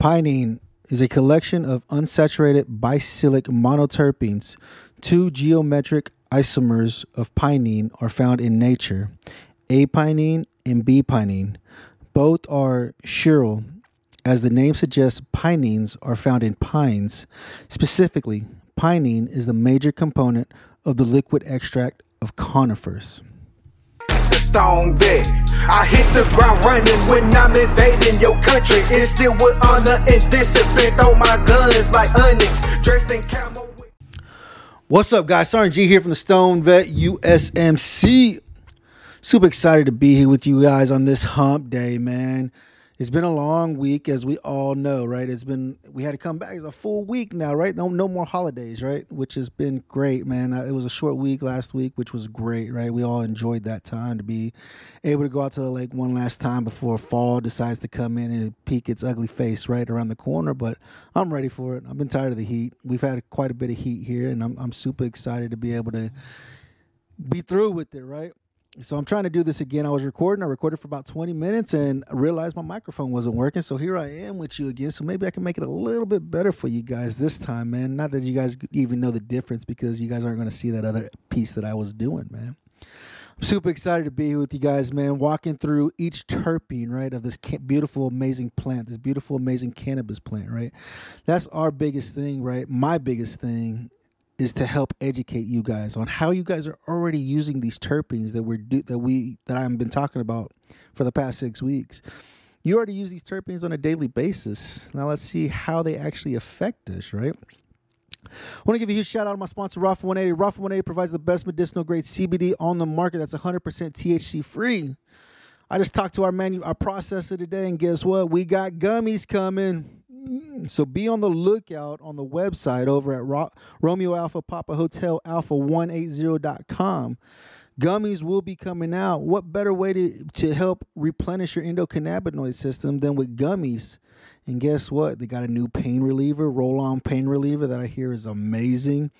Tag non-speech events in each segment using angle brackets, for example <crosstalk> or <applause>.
Pinene is a collection of unsaturated bicyclic monoterpenes. Two geometric isomers of pinene are found in nature A-pinene and B-pinene. Both are chiral. As the name suggests, pinenes are found in pines. Specifically, pinene is the major component of the liquid extract of conifers. The stoned vet. I hit the ground running when I'm invading your country. It's still with honor and discipline. Throw my guns like onyx, dressed in camo. What's up, guys? Sergeant G here from the Stoned Vet USMC. Super excited to be here with you guys on this hump day, man. It's been a long week, as we all know, right? It's been we had to come back. It's a full week now, right? No, no more holidays, right? Which has been great, man. Uh, It was a short week last week, which was great, right? We all enjoyed that time to be able to go out to the lake one last time before fall decides to come in and peek its ugly face right around the corner. But I'm ready for it. I've been tired of the heat. We've had quite a bit of heat here, and I'm I'm super excited to be able to be through with it, right? So I'm trying to do this again. I was recording. I recorded for about 20 minutes and I realized my microphone wasn't working. So here I am with you again. So maybe I can make it a little bit better for you guys this time, man. Not that you guys even know the difference because you guys aren't going to see that other piece that I was doing, man. I'm super excited to be here with you guys, man. Walking through each terpene, right, of this beautiful, amazing plant, this beautiful, amazing cannabis plant, right? That's our biggest thing, right? My biggest thing is to help educate you guys on how you guys are already using these terpenes that we're do- that we that I've been talking about for the past six weeks. You already use these terpenes on a daily basis. Now let's see how they actually affect us, right? I want to give a huge shout out to my sponsor, Rapha 180. Rapha 180 provides the best medicinal grade CBD on the market that's 100% THC free. I just talked to our manu- our processor today, and guess what? We got gummies coming. Mm, So be on the lookout on the website over at Ro- Romeo Alpha Papa Hotel Alpha 180.com. Gummies will be coming out. What better way to, to help replenish your endocannabinoid system than with gummies? And guess what? They got a new pain reliever, roll on pain reliever that I hear is amazing.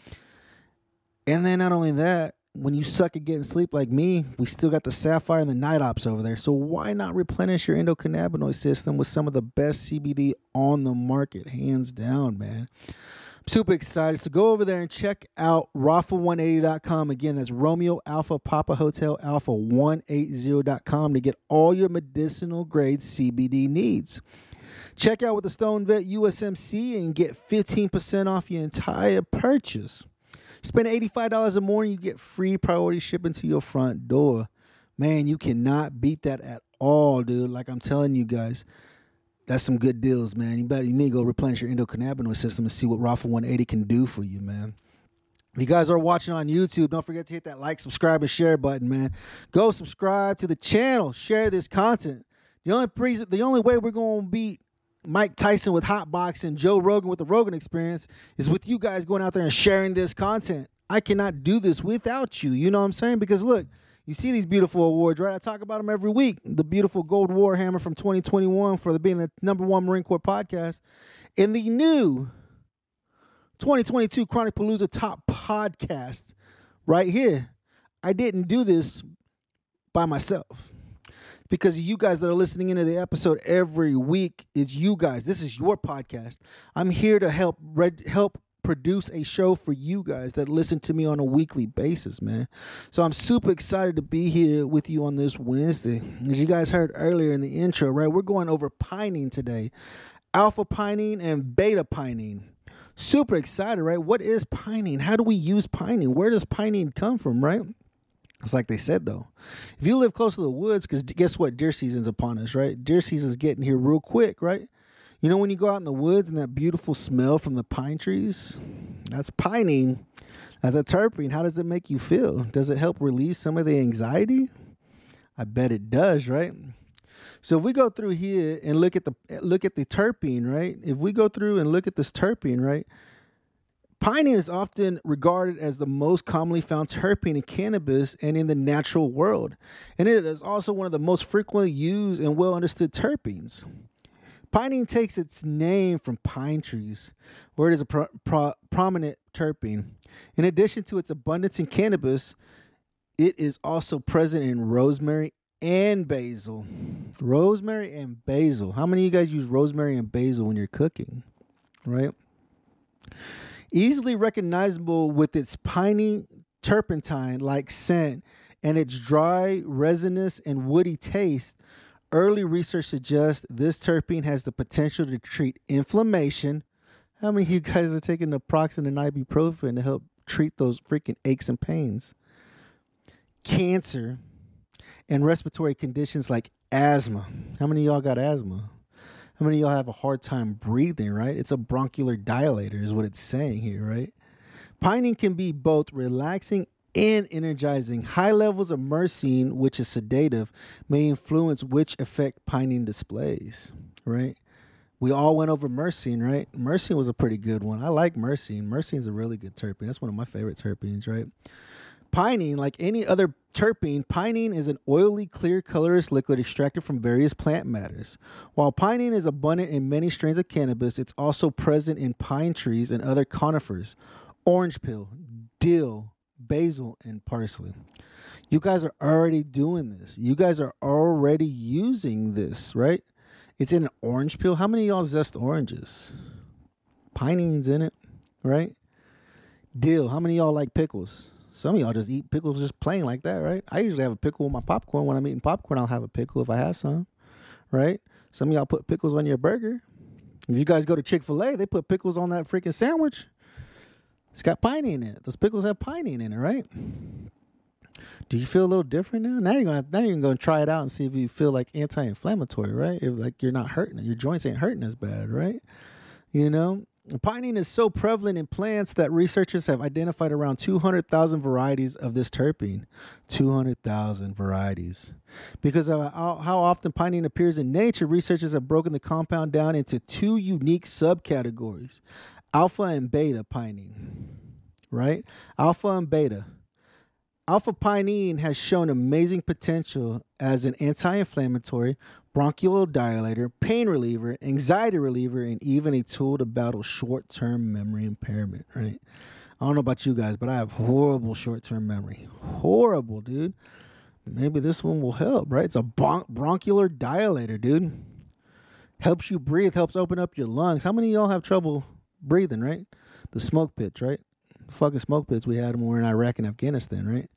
And then not only that, when you suck at getting sleep like me, we still got the Sapphire and the Night Ops over there. So why not replenish your endocannabinoid system with some of the best CBD on the market, hands down, man. I'm super excited. So go over there and check out Rapha180.com. Again, that's Romeo Alpha Papa Hotel Alpha 180.com to get all your medicinal grade CBD needs. Check out with the Stoned Vet USMC and get 15% off your entire purchase. Spend $85 or more and you get free priority shipping to your front door. Man, you cannot beat that at all, dude. Like I'm telling you guys, that's some good deals, man. You better you need to go replenish your endocannabinoid system and see what Rapha 180 can do for you, man. If you guys are watching on YouTube, don't forget to hit that like, subscribe, and share button, man. Go subscribe to the channel, share this content. The only reason, the only way we're gonna beat Mike Tyson with Hotbox and Joe Rogan with the Rogan Experience is with you guys going out there and sharing this content. I cannot do this without you. You know what I'm saying? Because look, you see these beautiful awards, right? I talk about them every week. The beautiful Gold Warhammer from 2021 for the, being the number one Marine Corps podcast, and the new 2022 Chronic Palooza Top Podcast right here. I didn't do this by myself because you guys that are listening into the episode every week it's you guys. This is your podcast. I'm here to help red, help produce a show for you guys that listen to me on a weekly basis man. So i'm super excited to be here with you on this wednesday. As you guys heard earlier in the intro right we're going over pinene today. Alpha pinene and beta pinene super excited right? What is pinene? how do we use pinene? where does pinene come from right it's like they said though. If you live close to the woods, because guess what? Deer season's upon us, right? Deer season's getting here real quick, right? You know when you go out in the woods and that beautiful smell from the pine trees? That's pinene. That's a terpene. How does it make you feel? Does it help release some of the anxiety? I bet it does, right? So if we go through here and look at the look at the terpene, right? If we go through and look at this terpene, right? Pinene is often regarded as the most commonly found terpene in cannabis and in the natural world, and it is also one of the most frequently used and well understood terpenes. Pinene takes its name from pine trees, where it is a pro- pro- prominent terpene. In addition to its abundance in cannabis, it is also present in rosemary and basil. Rosemary and basil. How many of you guys use rosemary and basil when you're cooking? Right? Easily recognizable with its piney turpentine like scent and its dry, resinous, and woody taste, early research suggests this terpene has the potential to treat inflammation. How many of you guys are taking naproxen and ibuprofen to help treat those freaking aches and pains? Cancer and respiratory conditions like asthma. How many of y'all got asthma? How many of y'all have a hard time breathing, right? It's a bronchial dilator, is what it's saying here, right? Pinene can be both relaxing and energizing. High levels of myrcene, which is sedative, may influence which effect pinene displays, right? We all went over myrcene, right? Myrcene was a pretty good one. I like myrcene. Myrcene's a really good terpene. That's one of my favorite terpenes, right? Pinene, like any other terpene, pinene is an oily, clear, colorless liquid extracted from various plant matters. While pinene is abundant in many strains of cannabis, it's also present in pine trees and other conifers, orange peel, dill, basil, and parsley. You guys are already doing this. You guys are already using this, right? It's in an orange peel. How many y'all zest oranges? Pinene's in it, right? Dill. How many y'all like pickles? Some of y'all just eat pickles just plain like that, right? I usually have a pickle with my popcorn. When I'm eating popcorn, I'll have a pickle if I have some, right? Some of y'all put pickles on your burger. If you guys go to Chick fil A, they put pickles on that freaking sandwich. It's got pinene in it. Those pickles have pinene in it, right? Do you feel a little different now? Now you're gonna now you're gonna try it out and see if you feel like anti-inflammatory, right? If like you're not hurting, your joints ain't hurting as bad, right? You know, Pinene is so prevalent in plants that researchers have identified around 200,000 varieties of this terpene. 200,000 varieties. Because of how often pinene appears in nature, researchers have broken the compound down into two unique subcategories alpha and beta pinene. Right? Alpha and beta. Alpha pinene has shown amazing potential as an anti inflammatory, bronchial dilator, pain reliever, anxiety reliever, and even a tool to battle short term memory impairment, right? I don't know about you guys, but I have horrible short term memory. Horrible, dude. Maybe this one will help, right? It's a bron- bronchial dilator, dude. Helps you breathe, helps open up your lungs. How many of y'all have trouble breathing, right? The smoke pits, right? The fucking smoke pits we had when we were in Iraq and Afghanistan, right?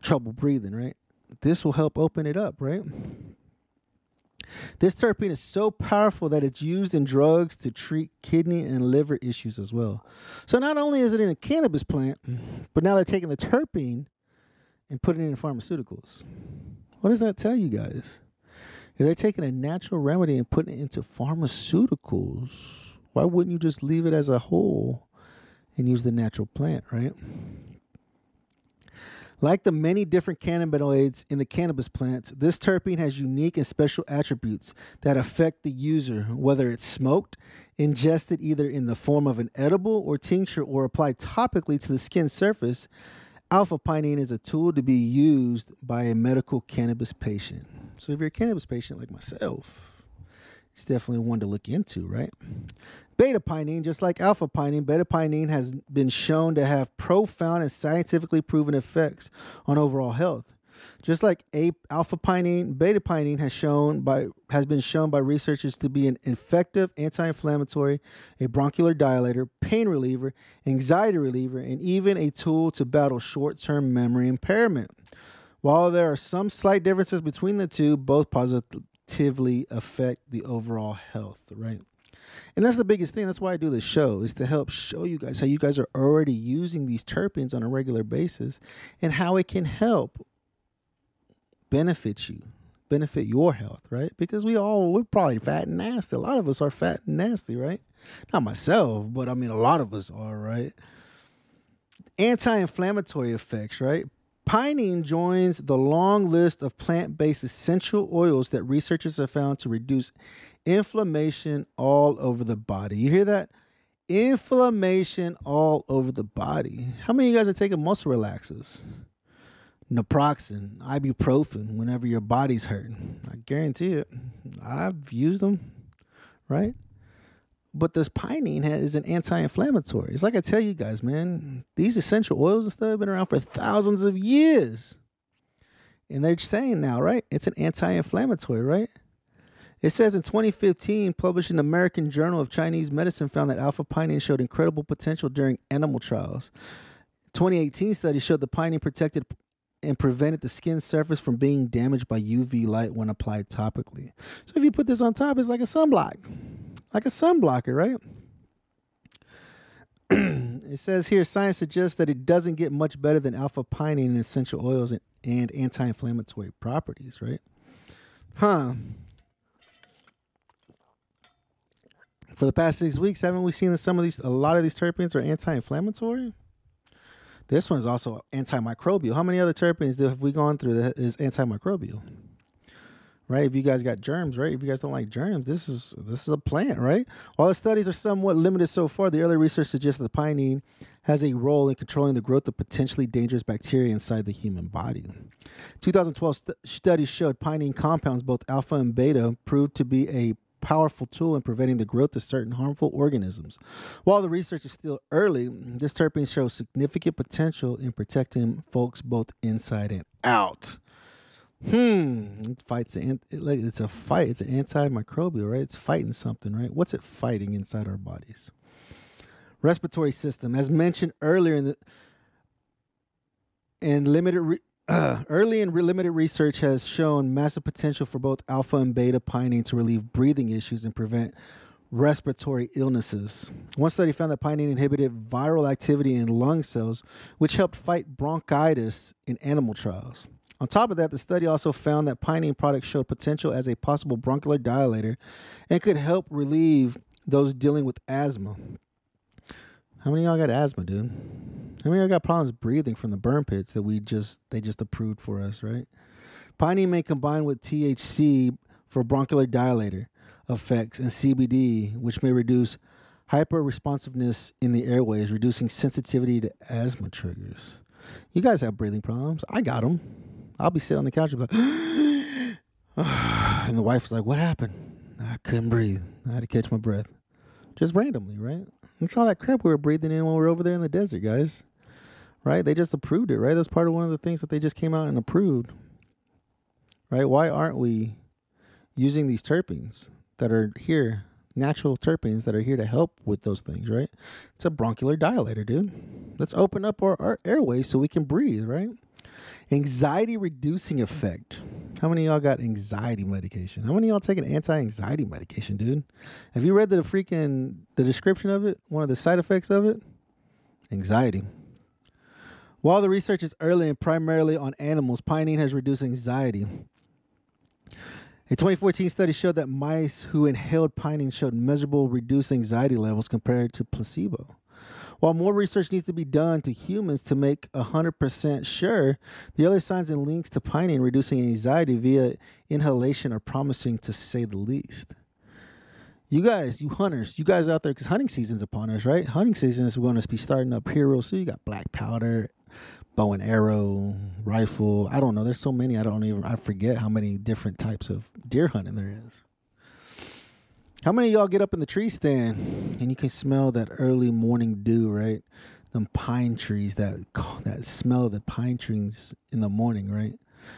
trouble breathing, right? This will help open it up, right? This terpene is so powerful that it's used in drugs to treat kidney and liver issues as well. So not only is it in a cannabis plant, but now they're taking the terpene and putting it in pharmaceuticals. What does that tell you guys? If they're taking a natural remedy and putting it into pharmaceuticals, why wouldn't you just leave it as a whole and use the natural plant, right? Like the many different cannabinoids in the cannabis plants, this terpene has unique and special attributes that affect the user, whether it's smoked, ingested either in the form of an edible or tincture, or applied topically to the skin surface. Alpha pinene is a tool to be used by a medical cannabis patient. So, if you're a cannabis patient like myself, it's definitely one to look into, right? Beta pinene, just like alpha pinene, beta pinene has been shown to have profound and scientifically proven effects on overall health. Just like alpha pinene, beta pinene has shown by has been shown by researchers to be an effective anti-inflammatory, a bronchial dilator, pain reliever, anxiety reliever, and even a tool to battle short-term memory impairment. While there are some slight differences between the two, both positively affect the overall health, right? And that's the biggest thing. That's why I do this show is to help show you guys how you guys are already using these terpenes on a regular basis and how it can help benefit you, benefit your health, right? Because we all we're probably fat and nasty. A lot of us are fat and nasty, right? Not myself, but I mean a lot of us are, right? Anti-inflammatory effects, right? Pinene joins the long list of plant based essential oils that researchers have found to reduce inflammation all over the body. You hear that? Inflammation all over the body. How many of you guys are taking muscle relaxers? Naproxen, ibuprofen, whenever your body's hurting. I guarantee it. I've used them, right? But this pinene is an anti-inflammatory. It's like I tell you guys, man. These essential oils and stuff have been around for thousands of years, And they're saying now, right? It's an anti inflammatory, right? It says in 2015, published in the American Journal of Chinese Medicine, found that alpha pinene showed incredible potential during animal trials. 2018 study showed the pinene protected and prevented the skin surface from being damaged by UV light when applied topically. So if you put this on top, it's like a sunblock, like a sunblocker, right? <clears throat> it says here science suggests that it doesn't get much better than alpha pinene in essential oils and, and anti-inflammatory properties, right? Huh. For the past six weeks, haven't we seen that some of these, a lot of these terpenes are anti-inflammatory? This one's also antimicrobial. How many other terpenes have we gone through that is antimicrobial? Right? If you guys got germs, right? If you guys don't like germs, this is this is a plant, right? While the studies are somewhat limited so far, the early research suggests that the pinene has a role in controlling the growth of potentially dangerous bacteria inside the human body. 2012 st- studies showed pinene compounds, both alpha and beta, proved to be a powerful tool in preventing the growth of certain harmful organisms. While the research is still early, this terpene shows significant potential in protecting folks both inside and out. Hmm. It fights an, like it's a fight. It's an antimicrobial, right? It's fighting something, right? What's it fighting inside our bodies? Respiratory system, as mentioned earlier in the and limited re- uh, <clears throat> early and limited research has shown massive potential for both alpha and beta pinene to relieve breathing issues and prevent respiratory illnesses. One study found that pinene inhibited viral activity in lung cells, which helped fight bronchitis in animal trials. On top of that, the study also found that pinene products showed potential as a possible bronchial dilator and could help relieve those dealing with asthma. How many of y'all got asthma, dude? How many of y'all got problems breathing from the burn pits that we just they just approved for us, right? Pinene may combine with THC for bronchial dilator effects and CBD, which may reduce hyper-responsiveness in the airways, reducing sensitivity to asthma triggers. You guys have breathing problems. I got them. I'll be sitting on the couch and like, <gasps> and the wife's like, "What happened?" I couldn't breathe. I had to catch my breath, just randomly, right? Look all that crap we were breathing in when we were over there in the desert, guys. Right? They just approved it, right? That's part of one of the things that they just came out and approved. Right? Why aren't we using these terpenes that are here, natural terpenes that are here to help with those things, right? It's a bronchial dilator, dude. Let's open up our, our airways so we can breathe, right? Anxiety reducing effect. How many y'all got anxiety medication? How many y'all taking anti-anxiety medication, dude? Have you read the freaking the description of it? One of the side effects of it? Anxiety. While the research is early and primarily on animals, pinene has reduced anxiety. A 2014 study showed that mice who inhaled pinene showed measurable reduced anxiety levels compared to placebo. While more research needs to be done to humans to make 100% sure, the other signs and links to pinene reducing anxiety via inhalation are promising to say the least. You guys, you hunters, you guys out there, because hunting season's upon us, right? Hunting season is going to be starting up here real soon. You got black powder, bow and arrow, rifle. I don't know. There's so many. I don't even. I forget how many different types of deer hunting there is. How many of y'all get up in the tree stand and you can smell that early morning dew, right? Them pine trees, that that smell of the pine trees in the morning, right?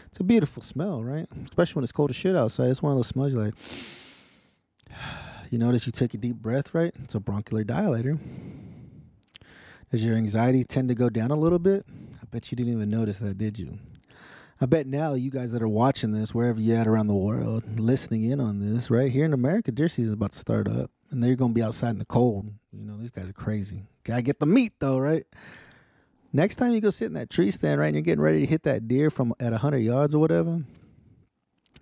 It's a beautiful smell, right? Especially when it's cold as shit outside. It's one of those smells like, <sighs> you notice you take a deep breath, right? It's a bronchial dilator. Does your anxiety tend to go down a little bit? I bet you didn't even notice that, did you? I bet now you guys that are watching this, wherever you're at around the world, listening in on this, right here in America, deer season is about to start up, and they're gonna be outside in the cold. You know, these guys are crazy. Gotta get the meat though, right? Next time you go sit in that tree stand, right, and you're getting ready to hit that deer from at hundred yards or whatever,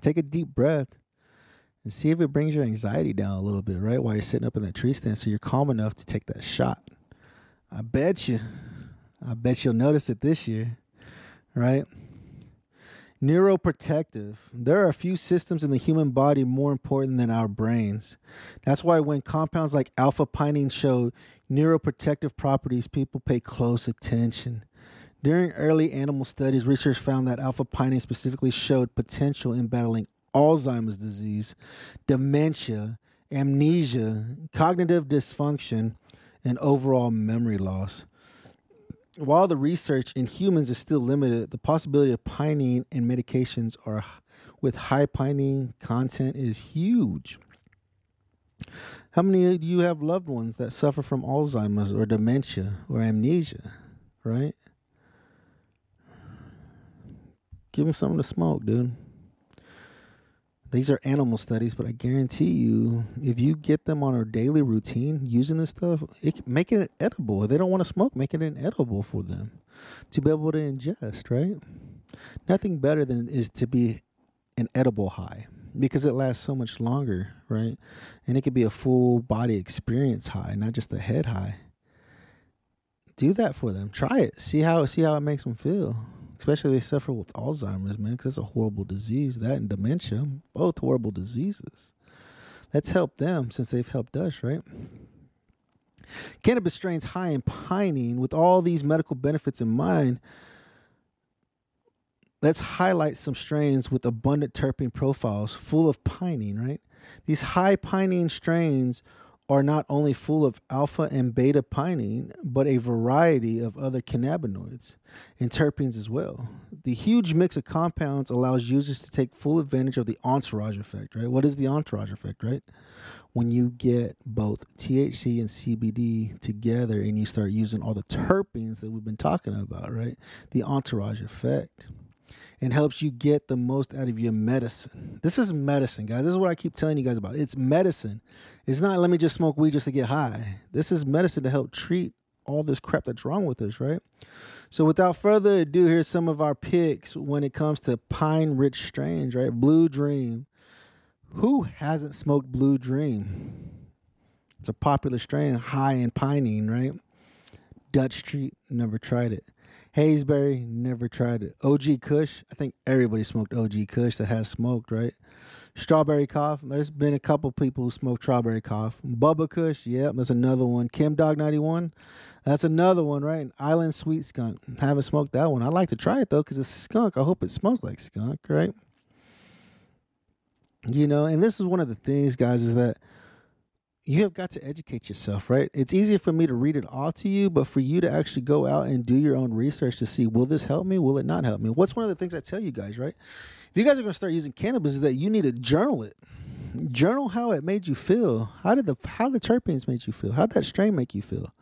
take a deep breath and see if it brings your anxiety down a little bit, right? While you're sitting up in that tree stand, so you're calm enough to take that shot. I bet you, I bet you'll notice it this year, right? Neuroprotective. There are a few systems in the human body more important than our brains. That's why when compounds like alpha pinene show neuroprotective properties, people pay close attention. During early animal studies, research found that alpha pinene specifically showed potential in battling Alzheimer's disease, dementia, amnesia, cognitive dysfunction, and overall memory loss. While the research in humans is still limited, the possibility of pinene in medications are with high pinene content is huge. How many do you have loved ones that suffer from Alzheimer's or dementia or amnesia, right? Give them something to smoke, dude. These are animal studies, but I guarantee you, if you get them on a daily routine using this stuff, it make it edible. If they don't want to smoke, make it edible for them to be able to ingest, right? Nothing better than is to be an edible high because it lasts so much longer, right? And it could be a full body experience high, not just a head high. Do that for them. Try it. See how see how it makes them feel especially they suffer with Alzheimer's, man, because it's a horrible disease. That and dementia, both horrible diseases. Let's help them since they've helped us, right? Cannabis strains high in pinene with all these medical benefits in mind. Let's highlight some strains with abundant terpene profiles full of pinene, right? These high pinene strains are not only full of alpha and beta pinene, but a variety of other cannabinoids and terpenes as well. The huge mix of compounds allows users to take full advantage of the entourage effect, right? What is the entourage effect, right? When you get both THC and CBD together and you start using all the terpenes that we've been talking about, right? The entourage effect and helps you get the most out of your medicine. This is medicine, guys. This is what I keep telling you guys about. It's medicine. It's not let me just smoke weed just to get high. This is medicine to help treat all this crap that's wrong with us, right? So without further ado, here's some of our picks when it comes to pine rich strains, right? Blue Dream. Who hasn't smoked Blue Dream? It's a popular strain, high in pinene, right? Dutch Treat, never tried it. Hazeberry, never tried it. OG Kush, I think everybody smoked OG Kush that has smoked, right? Strawberry Cough, there's been a couple people who smoked Strawberry Cough. Bubba Kush, yep, that's another one. Chemdawg 91, that's another one, right? Island Sweet Skunk, haven't smoked that one. I'd like to try it though because it's skunk. I hope it smells like skunk, right? You know, and this is one of the things, guys, is that you have got to educate yourself, right? It's easier for me to read it all to you, but for you to actually go out and do your own research to see will this help me? Will it not help me? What's one of the things I tell you guys, right? If you guys are going to start using cannabis, is that you need to journal it. Journal how it made you feel. How did the how the terpenes made you feel? How did that strain make you feel?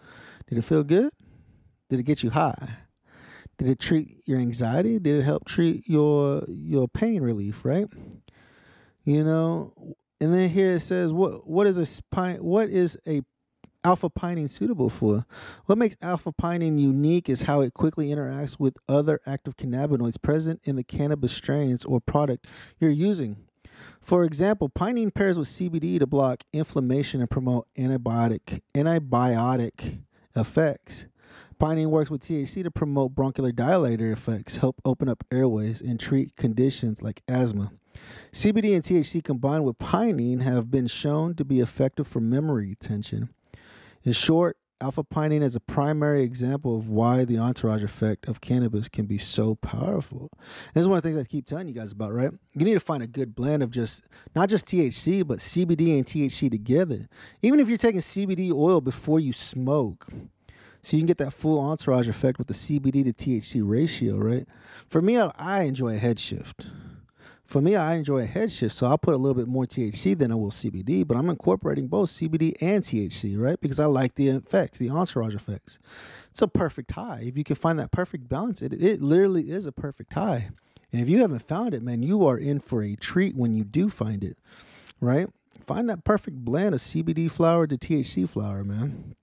Did it feel good? Did it get you high? Did it treat your anxiety? Did it help treat your your pain relief? Right? You know, and then here it says what what is a pine what is a alpha pinene suitable for? What makes alpha pinene unique is how it quickly interacts with other active cannabinoids present in the cannabis strains or product you're using. For example, pinene pairs with CBD to block inflammation and promote antibiotic antibiotic effects. Pinene works with THC to promote bronchial dilator effects, help open up airways, and treat conditions like asthma. CBD and THC combined with pinene have been shown to be effective for memory retention. In short, alpha pinene is a primary example of why the entourage effect of cannabis can be so powerful. And this is one of the things I keep telling you guys about, right? You need to find a good blend of just not just THC, but CBD and THC together. Even if you're taking CBD oil before you smoke, so you can get that full entourage effect with the CBD to THC ratio, right? For me, I enjoy a head shift for me, I enjoy a head shift, so I'll put a little bit more THC than I will CBD, but I'm incorporating both CBD and THC, right? Because I like the effects, the entourage effects. It's a perfect high. If you can find that perfect balance, it, it literally is a perfect high. And if you haven't found it, man, you are in for a treat when you do find it, right? Find that perfect blend of CBD flower to THC flower, man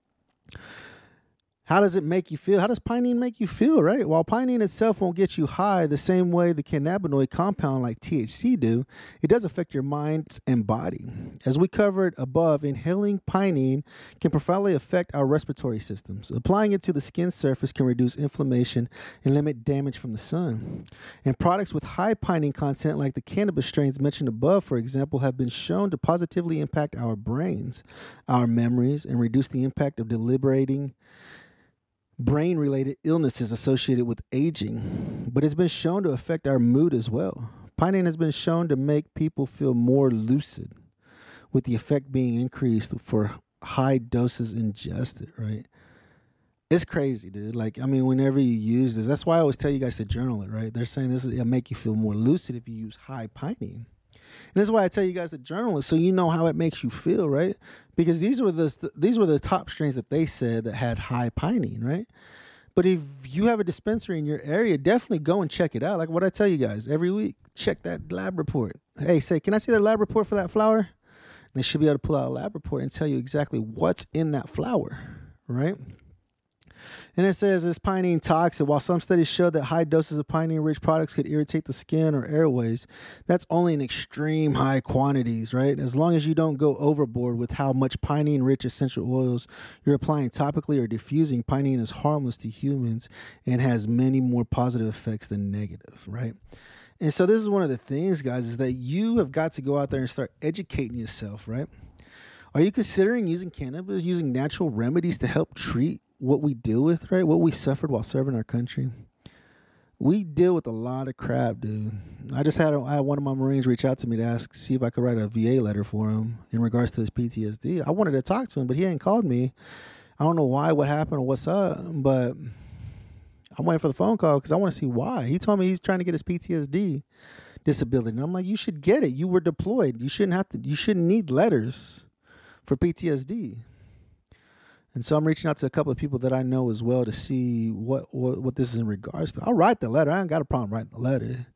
how does it make you feel? How does pinene make you feel, right? While pinene itself won't get you high the same way the cannabinoid compound like THC do, it does affect your mind and body. As we covered above, inhaling pinene can profoundly affect our respiratory systems. Applying it to the skin surface can reduce inflammation and limit damage from the sun. And products with high pinene content like the cannabis strains mentioned above, for example, have been shown to positively impact our brains, our memories, and reduce the impact of deliberating brain related illnesses associated with aging, but it's been shown to affect our mood as well. Pinene has been shown to make people feel more lucid, with the effect being increased for high doses ingested, right? It's crazy, dude. Like, I mean, whenever you use this, that's why I always tell you guys to journal it, right? They're saying this will make you feel more lucid if you use high pinene. And this is why I tell you guys the journal it so you know how it makes you feel, right? Because these were the these were the top strains that they said that had high pinene, right? But if you have a dispensary in your area, definitely go and check it out. Like what I tell you guys every week, check that lab report. Hey, say, can I see the lab report for that flower? And they should be able to pull out a lab report and tell you exactly what's in that flower, right? And it says it's pinene toxic. While some studies show that high doses of pinene rich products could irritate the skin or airways, that's only in extreme high quantities, right? As long as you don't go overboard with how much pinene rich essential oils you're applying topically or diffusing, pinene is harmless to humans and has many more positive effects than negative, right? And so this is one of the things, guys, is that you have got to go out there and start educating yourself, right? Are you considering using cannabis, using natural remedies to help treat what we deal with, right? What we suffered while serving our country. We deal with a lot of crap, dude. I just had, a, I had one of my Marines reach out to me to ask, see if I could write a VA letter for him in regards to his PTSD. I wanted to talk to him, but he ain't called me. I don't know why, what happened, or what's up, but I'm waiting for the phone call because I want to see why. He told me he's trying to get his PTSD disability, and I'm like, you should get it. You were deployed. You shouldn't have to. You shouldn't need letters for PTSD. And so I'm reaching out to a couple of people that I know as well to see what, what, what this is in regards to. I'll write the letter. I ain't got a problem writing the letter.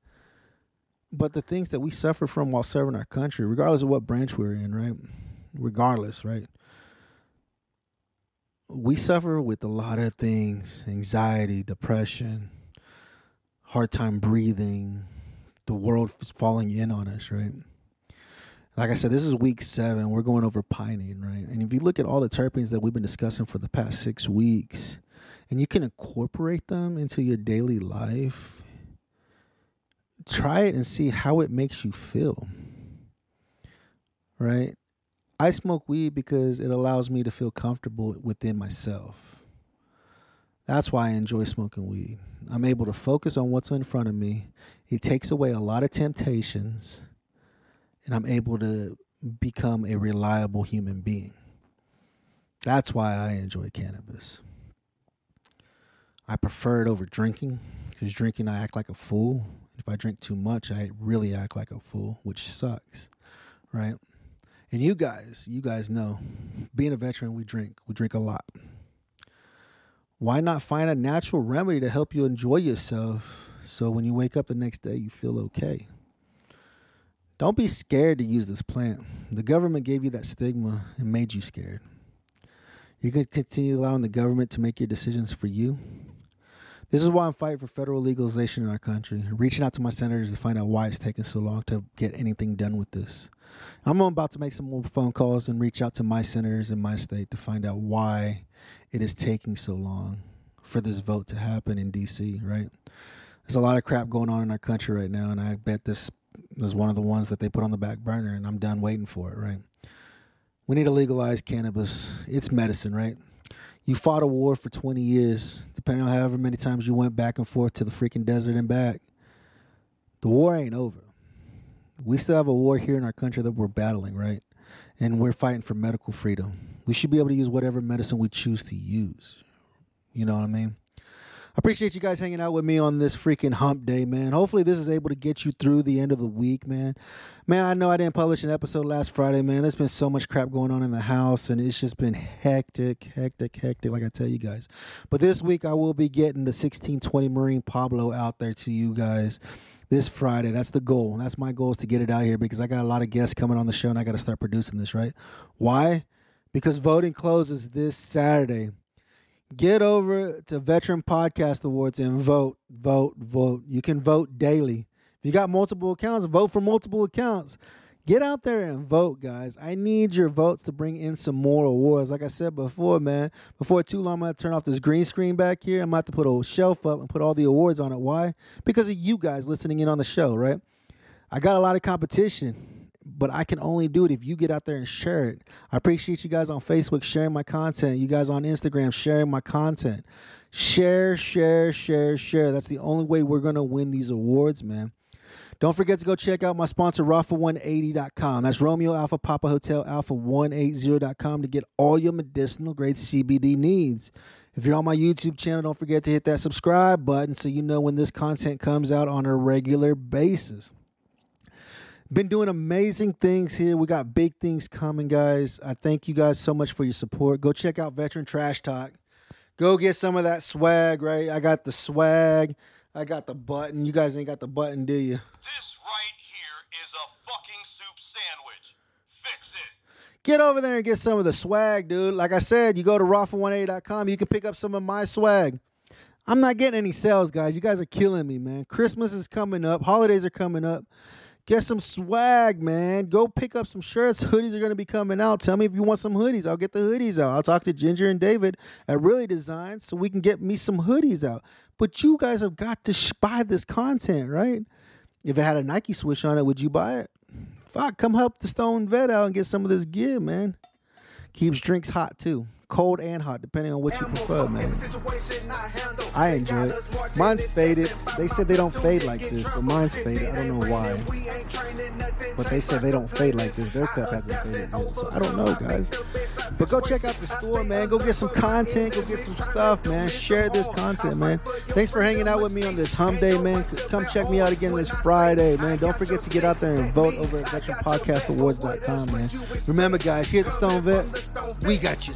But the things that we suffer from while serving our country, regardless of what branch we're in, right? Regardless, right? We suffer with a lot of things anxiety, depression, hard time breathing, the world falling in on us, right? Like I said, this is week seven. We're going over pinene, right? And if you look at all the terpenes that we've been discussing for the past six weeks, and you can incorporate them into your daily life, try it and see how it makes you feel, right? I smoke weed because it allows me to feel comfortable within myself. That's why I enjoy smoking weed. I'm able to focus on what's in front of me. It takes away a lot of temptations and I'm able to become a reliable human being. That's why I enjoy cannabis. I prefer it over drinking because drinking, I act like a fool. If I drink too much, I really act like a fool, which sucks, right? And you guys, you guys know, being a veteran, we drink. We drink a lot. Why not find a natural remedy to help you enjoy yourself so when you wake up the next day, you feel okay? Don't be scared to use this plant. The government gave you that stigma and made you scared. You can continue allowing the government to make your decisions for you. This is why I'm fighting for federal legalization in our country, reaching out to my senators to find out why it's taking so long to get anything done with this. I'm about to make some more phone calls and reach out to my senators in my state to find out why it is taking so long for this vote to happen in DC, right? There's a lot of crap going on in our country right now, and I bet this was one of the ones that they put on the back burner, and I'm done waiting for it, right? We need to legalize cannabis. It's medicine, right? You fought a war for 20 years, depending on however many times you went back and forth to the freaking desert and back. The war ain't over. We still have a war here in our country that we're battling, right? And we're fighting for medical freedom. We should be able to use whatever medicine we choose to use. You know what I mean? Appreciate you guys hanging out with me on this freaking hump day, man. Hopefully, this is able to get you through the end of the week, man. Man, I know I didn't publish an episode last Friday, man. There's been so much crap going on in the house, and it's just been hectic, hectic, hectic, like I tell you guys. But this week, I will be getting the 1620 Marine Pablo out there to you guys this Friday. That's the goal. That's my goal is to get it out here because I got a lot of guests coming on the show and I got to start producing this, right? Why? Because voting closes this Saturday get over to Veteran Podcast Awards and vote, vote, vote. You can vote daily. If you got multiple accounts, vote for multiple accounts. Get out there and vote, guys. I need your votes to bring in some more awards. Like I said before, man, before too long, I'm going to turn off this green screen back here. I'm going to have to put a shelf up and put all the awards on it. Why? Because of you guys listening in on the show, right? I got a lot of competition but I can only do it if you get out there and share it. I appreciate you guys on Facebook sharing my content. You guys on Instagram sharing my content. Share, share, share, share. That's the only way we're going to win these awards, man. Don't forget to go check out my sponsor, Rapha180.com. That's Romeo Alpha Papa Hotel Alpha 180.com to get all your medicinal grade CBD needs. If you're on my YouTube channel, don't forget to hit that subscribe button so you know when this content comes out on a regular basis. Been doing amazing things here. We got big things coming, guys. I thank you guys so much for your support. Go check out Veteran Trash Talk. Go get some of that swag, right? I got the swag. I got the button. You guys ain't got the button, do you? This right here is a fucking soup sandwich. Fix it. Get over there and get some of the swag, dude. Like I said, you go to rapha18.com, you can pick up some of my swag. I'm not getting any sales, guys. You guys are killing me, man. Christmas is coming up, holidays are coming up. Get some swag, man. Go pick up some shirts. Hoodies are going to be coming out. Tell me if you want some hoodies. I'll get the hoodies out. I'll talk to Ginger and David at Really Designs so we can get me some hoodies out. But you guys have got to sh- buy this content, right? If it had a Nike swoosh on it, would you buy it? Fuck, come help the Stoned Vet out and get some of this gear, man. Keeps drinks hot too. Cold and hot, depending on what you prefer, man. I enjoy it. Mine's faded. They said they don't fade like this, but mine's faded. I don't know why. But they said they don't fade like this. Their cup hasn't faded yet, so I don't know, guys. But go check out the store, man. Go get some content. Go get some stuff, man. Share this content, man. Thanks for hanging out with me on this hum day, man. Come check me out again this Friday, man. Don't forget to get out there and vote over at VeteranPodcastAwards.com, man. Remember, guys, here at the Stoned Vet, we got you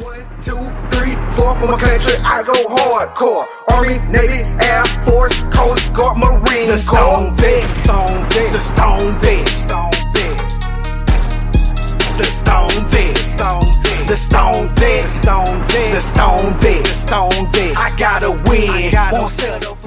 One, two, three, four for my country. I go hardcore. Army, Navy, Air Force, Coast Guard, Marine The Stone Vet, Stone Vet, the Stone Vet, Stone Vet. The Stone Vet, Stone Vet, the Stone Vet, Stone Vet, the Stone Vet, the Stone Vet. I gotta win. I gotta Won't settle